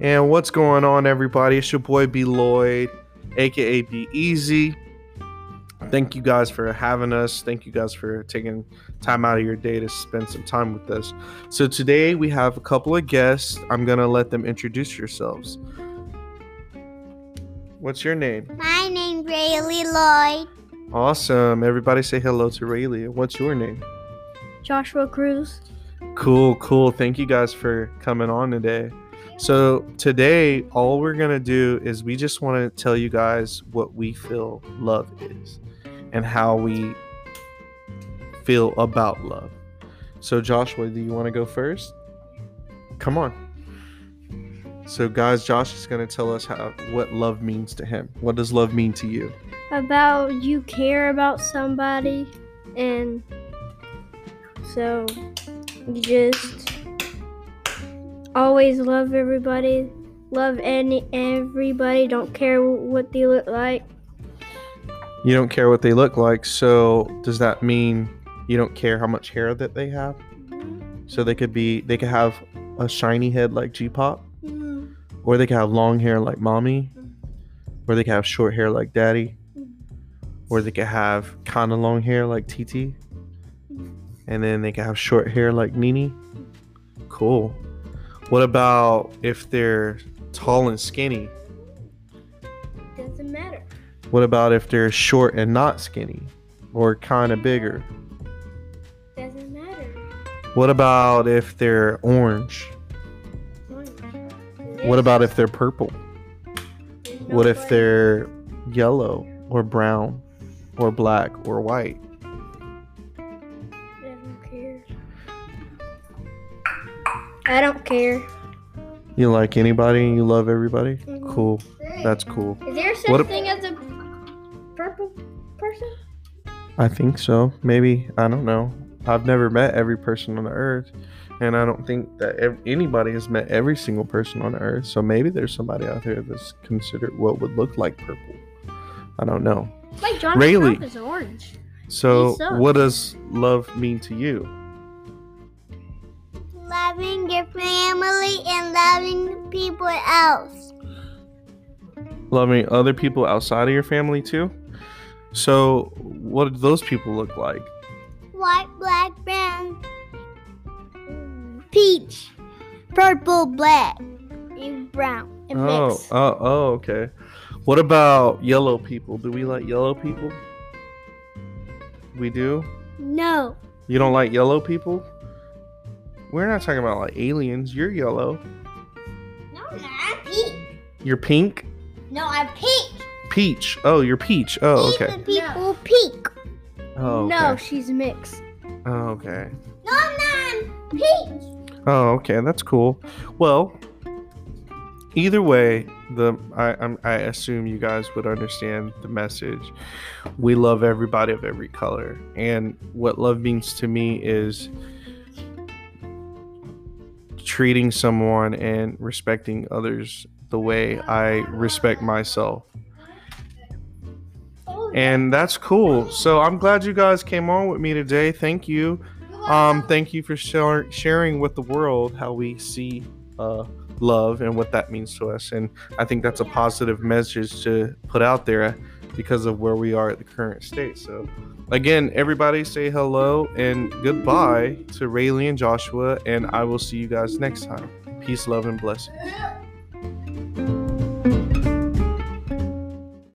And what's going on, everybody? It's your boy B Lloyd, aka B Easy. Thank you guys for having us. Thank you guys for taking time out of your day to spend some time with us. So today we have a couple of guests. I'm gonna let them introduce yourselves. What's your name? My name's Rayleigh Lloyd. Awesome. Everybody say hello to Rayleigh. What's your name? Joshua Cruz. Cool, cool. Thank you guys for coming on today. So, today, all we're going to do is we just want to tell you guys what we feel love is and how we feel about love. So, Joshua, do you want to go first? Come on. So, guys, Josh is going to tell us how what love means to him. What does love mean to you? About you care about somebody and so you just always love everybody. Love any everybody. Don't care what they look like. You don't care what they look like. So, does that mean you don't care how much hair that they have? Mm-hmm. So they could be they could have a shiny head like G-pop, mm-hmm. or they could have long hair like mommy, mm-hmm. or they could have short hair like daddy, or they could have kind of long hair like TT, and then they could have short hair like Nini. Cool. What about if they're tall and skinny? Doesn't matter. What about if they're short and not skinny, or kind of bigger? Doesn't matter. What about if they're orange? What about if they're purple? What if they're yellow or brown or black or white? I don't care. You like anybody and you love everybody? Mhm. Cool. That's cool. Is there such What thing as a purple person? I think so. Maybe. I don't know. I've never met every person on the earth. And I don't think that ev- anybody has met every single person on earth. So maybe there's somebody out there that's considered what would look like purple. I don't know. Like John Rayleigh. Trump is orange. So, what does love mean to you? Loving your family and loving people else. Loving other people outside of your family too? So, what do those people look like? White, black, brown, peach, purple, black, and brown. And oh, mix. oh, oh, okay. What about yellow people? Do we like yellow people? We do? No. You don't like yellow people? We're not talking about like aliens. You're yellow. No, I'm pink. You're pink? No, I'm pink. Peach. Oh, you're peach. Oh, okay. Even people pink. Oh, okay. No, she's mixed. Oh, okay. No, I'm not. I'm peach. Oh, okay, that's cool. Well, either way, the I I'm, I assume you guys would understand the message. We love everybody of every color, and what love means to me is treating someone and respecting others the way I respect myself. And that's cool. So I'm glad you guys came on with me today. Thank you. Um, thank you for shar- sharing with the world how we see uh, love and what that means to us. And I think that's a positive message to put out there because of where we are at the current state. So, again, everybody say hello and goodbye to Rayleigh and Joshua, and I will see you guys next time. Peace, love, and blessings.